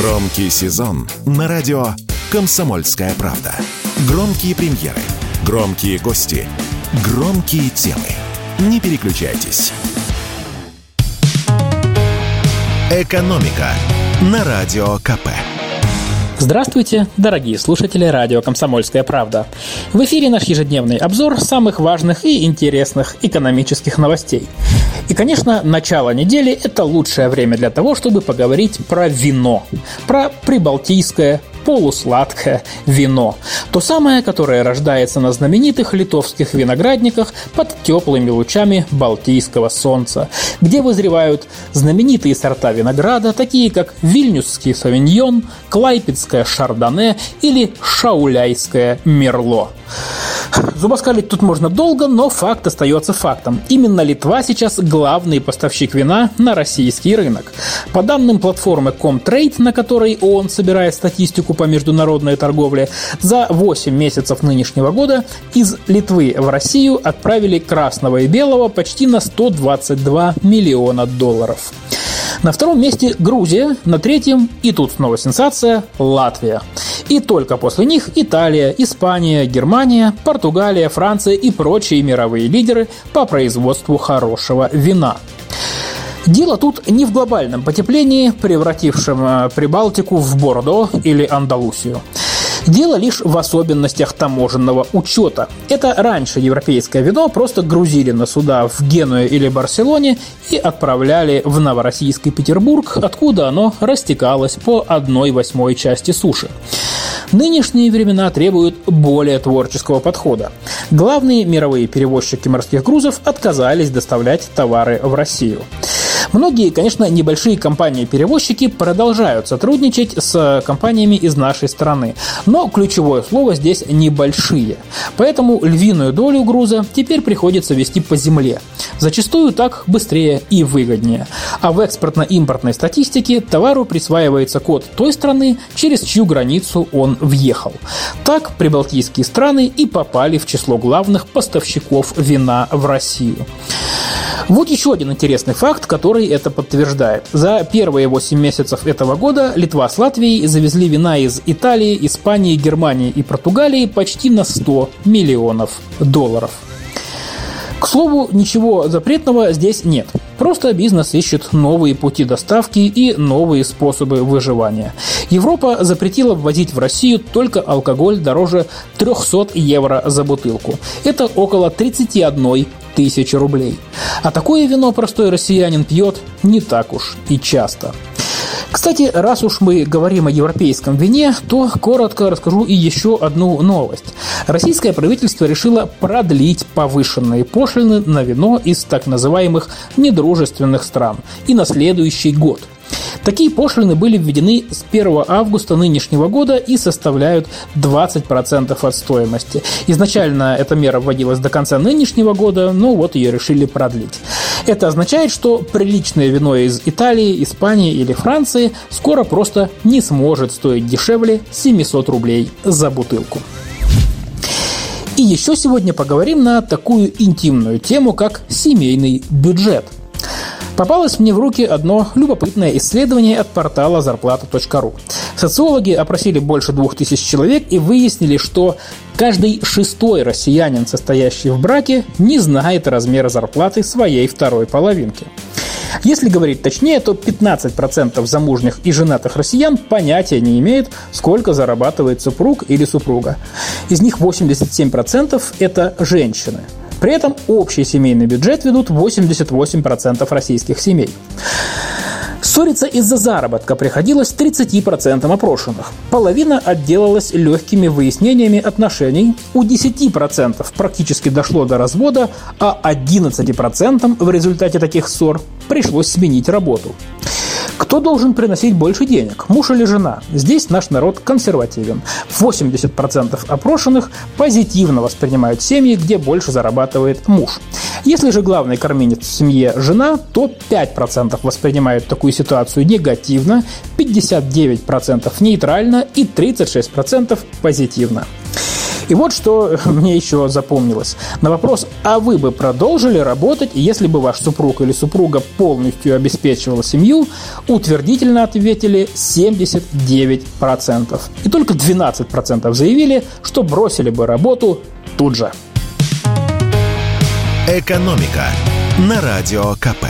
Громкий сезон на радио «Комсомольская правда». Громкие премьеры, громкие гости, громкие темы. Не переключайтесь. «Экономика» на Радио КП. Здравствуйте, дорогие слушатели радио «Комсомольская правда». В эфире наш ежедневный обзор самых важных и интересных экономических новостей. И, конечно, начало недели – это лучшее время для того, чтобы поговорить про вино, про прибалтийское полусладкое вино. То самое, которое рождается на знаменитых литовских виноградниках под теплыми лучами Балтийского солнца, где вызревают знаменитые сорта винограда, такие как вильнюсский савиньон, клайпецкое шардоне или шауляйское мерло. Зубоскалить тут можно долго, но факт остается фактом. Именно Литва сейчас главный поставщик вина на российский рынок. По данным платформы Comtrade, на которой ООН собирает статистику по международной торговле, за 8 месяцев нынешнего года из Литвы в Россию отправили красного и белого почти на 122 миллиона долларов. На втором месте Грузия, на третьем, и тут снова сенсация, Латвия. И только после них Италия, Испания, Германия, Португалия, Франция и прочие мировые лидеры по производству хорошего вина. Дело тут не в глобальном потеплении, превратившем э, Прибалтику в Бордо или Андалусию. Дело лишь в особенностях таможенного учета. Это раньше европейское вино просто грузили на суда в Генуе или Барселоне и отправляли в Новороссийск Петербург, откуда оно растекалось по одной восьмой части суши. Нынешние времена требуют более творческого подхода. Главные мировые перевозчики морских грузов отказались доставлять товары в Россию. Многие, конечно, небольшие компании-перевозчики продолжают сотрудничать с компаниями из нашей страны, но ключевое слово здесь «небольшие». Поэтому львиную долю груза теперь приходится вести по земле. Зачастую так быстрее и выгоднее. А в экспортно-импортной статистике товару присваивается код той страны, через чью границу он въехал. Так прибалтийские страны и попали в число главных поставщиков вина в Россию. Вот еще один интересный факт, который это подтверждает. За первые 8 месяцев этого года Литва с Латвией завезли вина из Италии, Испании, Германии и Португалии почти на 100 миллионов долларов. К слову, ничего запретного здесь нет. Просто бизнес ищет новые пути доставки и новые способы выживания. Европа запретила ввозить в Россию только алкоголь дороже 300 евро за бутылку. Это около 31 тысячи рублей. А такое вино простой россиянин пьет не так уж и часто. Кстати, раз уж мы говорим о европейском вине, то коротко расскажу и еще одну новость. Российское правительство решило продлить повышенные пошлины на вино из так называемых недружественных стран и на следующий год – Такие пошлины были введены с 1 августа нынешнего года и составляют 20% от стоимости. Изначально эта мера вводилась до конца нынешнего года, но вот ее решили продлить. Это означает, что приличное вино из Италии, Испании или Франции скоро просто не сможет стоить дешевле 700 рублей за бутылку. И еще сегодня поговорим на такую интимную тему, как семейный бюджет – Попалось мне в руки одно любопытное исследование от портала зарплата.ру. Социологи опросили больше двух тысяч человек и выяснили, что каждый шестой россиянин, состоящий в браке, не знает размера зарплаты своей второй половинки. Если говорить точнее, то 15% замужних и женатых россиян понятия не имеют, сколько зарабатывает супруг или супруга. Из них 87% это женщины. При этом общий семейный бюджет ведут 88% российских семей. Ссориться из-за заработка приходилось 30% опрошенных. Половина отделалась легкими выяснениями отношений, у 10% практически дошло до развода, а 11% в результате таких ссор пришлось сменить работу. Кто должен приносить больше денег, муж или жена? Здесь наш народ консервативен. 80% опрошенных позитивно воспринимают семьи, где больше зарабатывает муж. Если же главный кормилец в семье жена, то 5% воспринимают такую ситуацию негативно, 59% нейтрально и 36% позитивно. И вот что мне еще запомнилось. На вопрос, а вы бы продолжили работать, если бы ваш супруг или супруга полностью обеспечивала семью, утвердительно ответили 79%. И только 12% заявили, что бросили бы работу тут же. «Экономика» на Радио КП.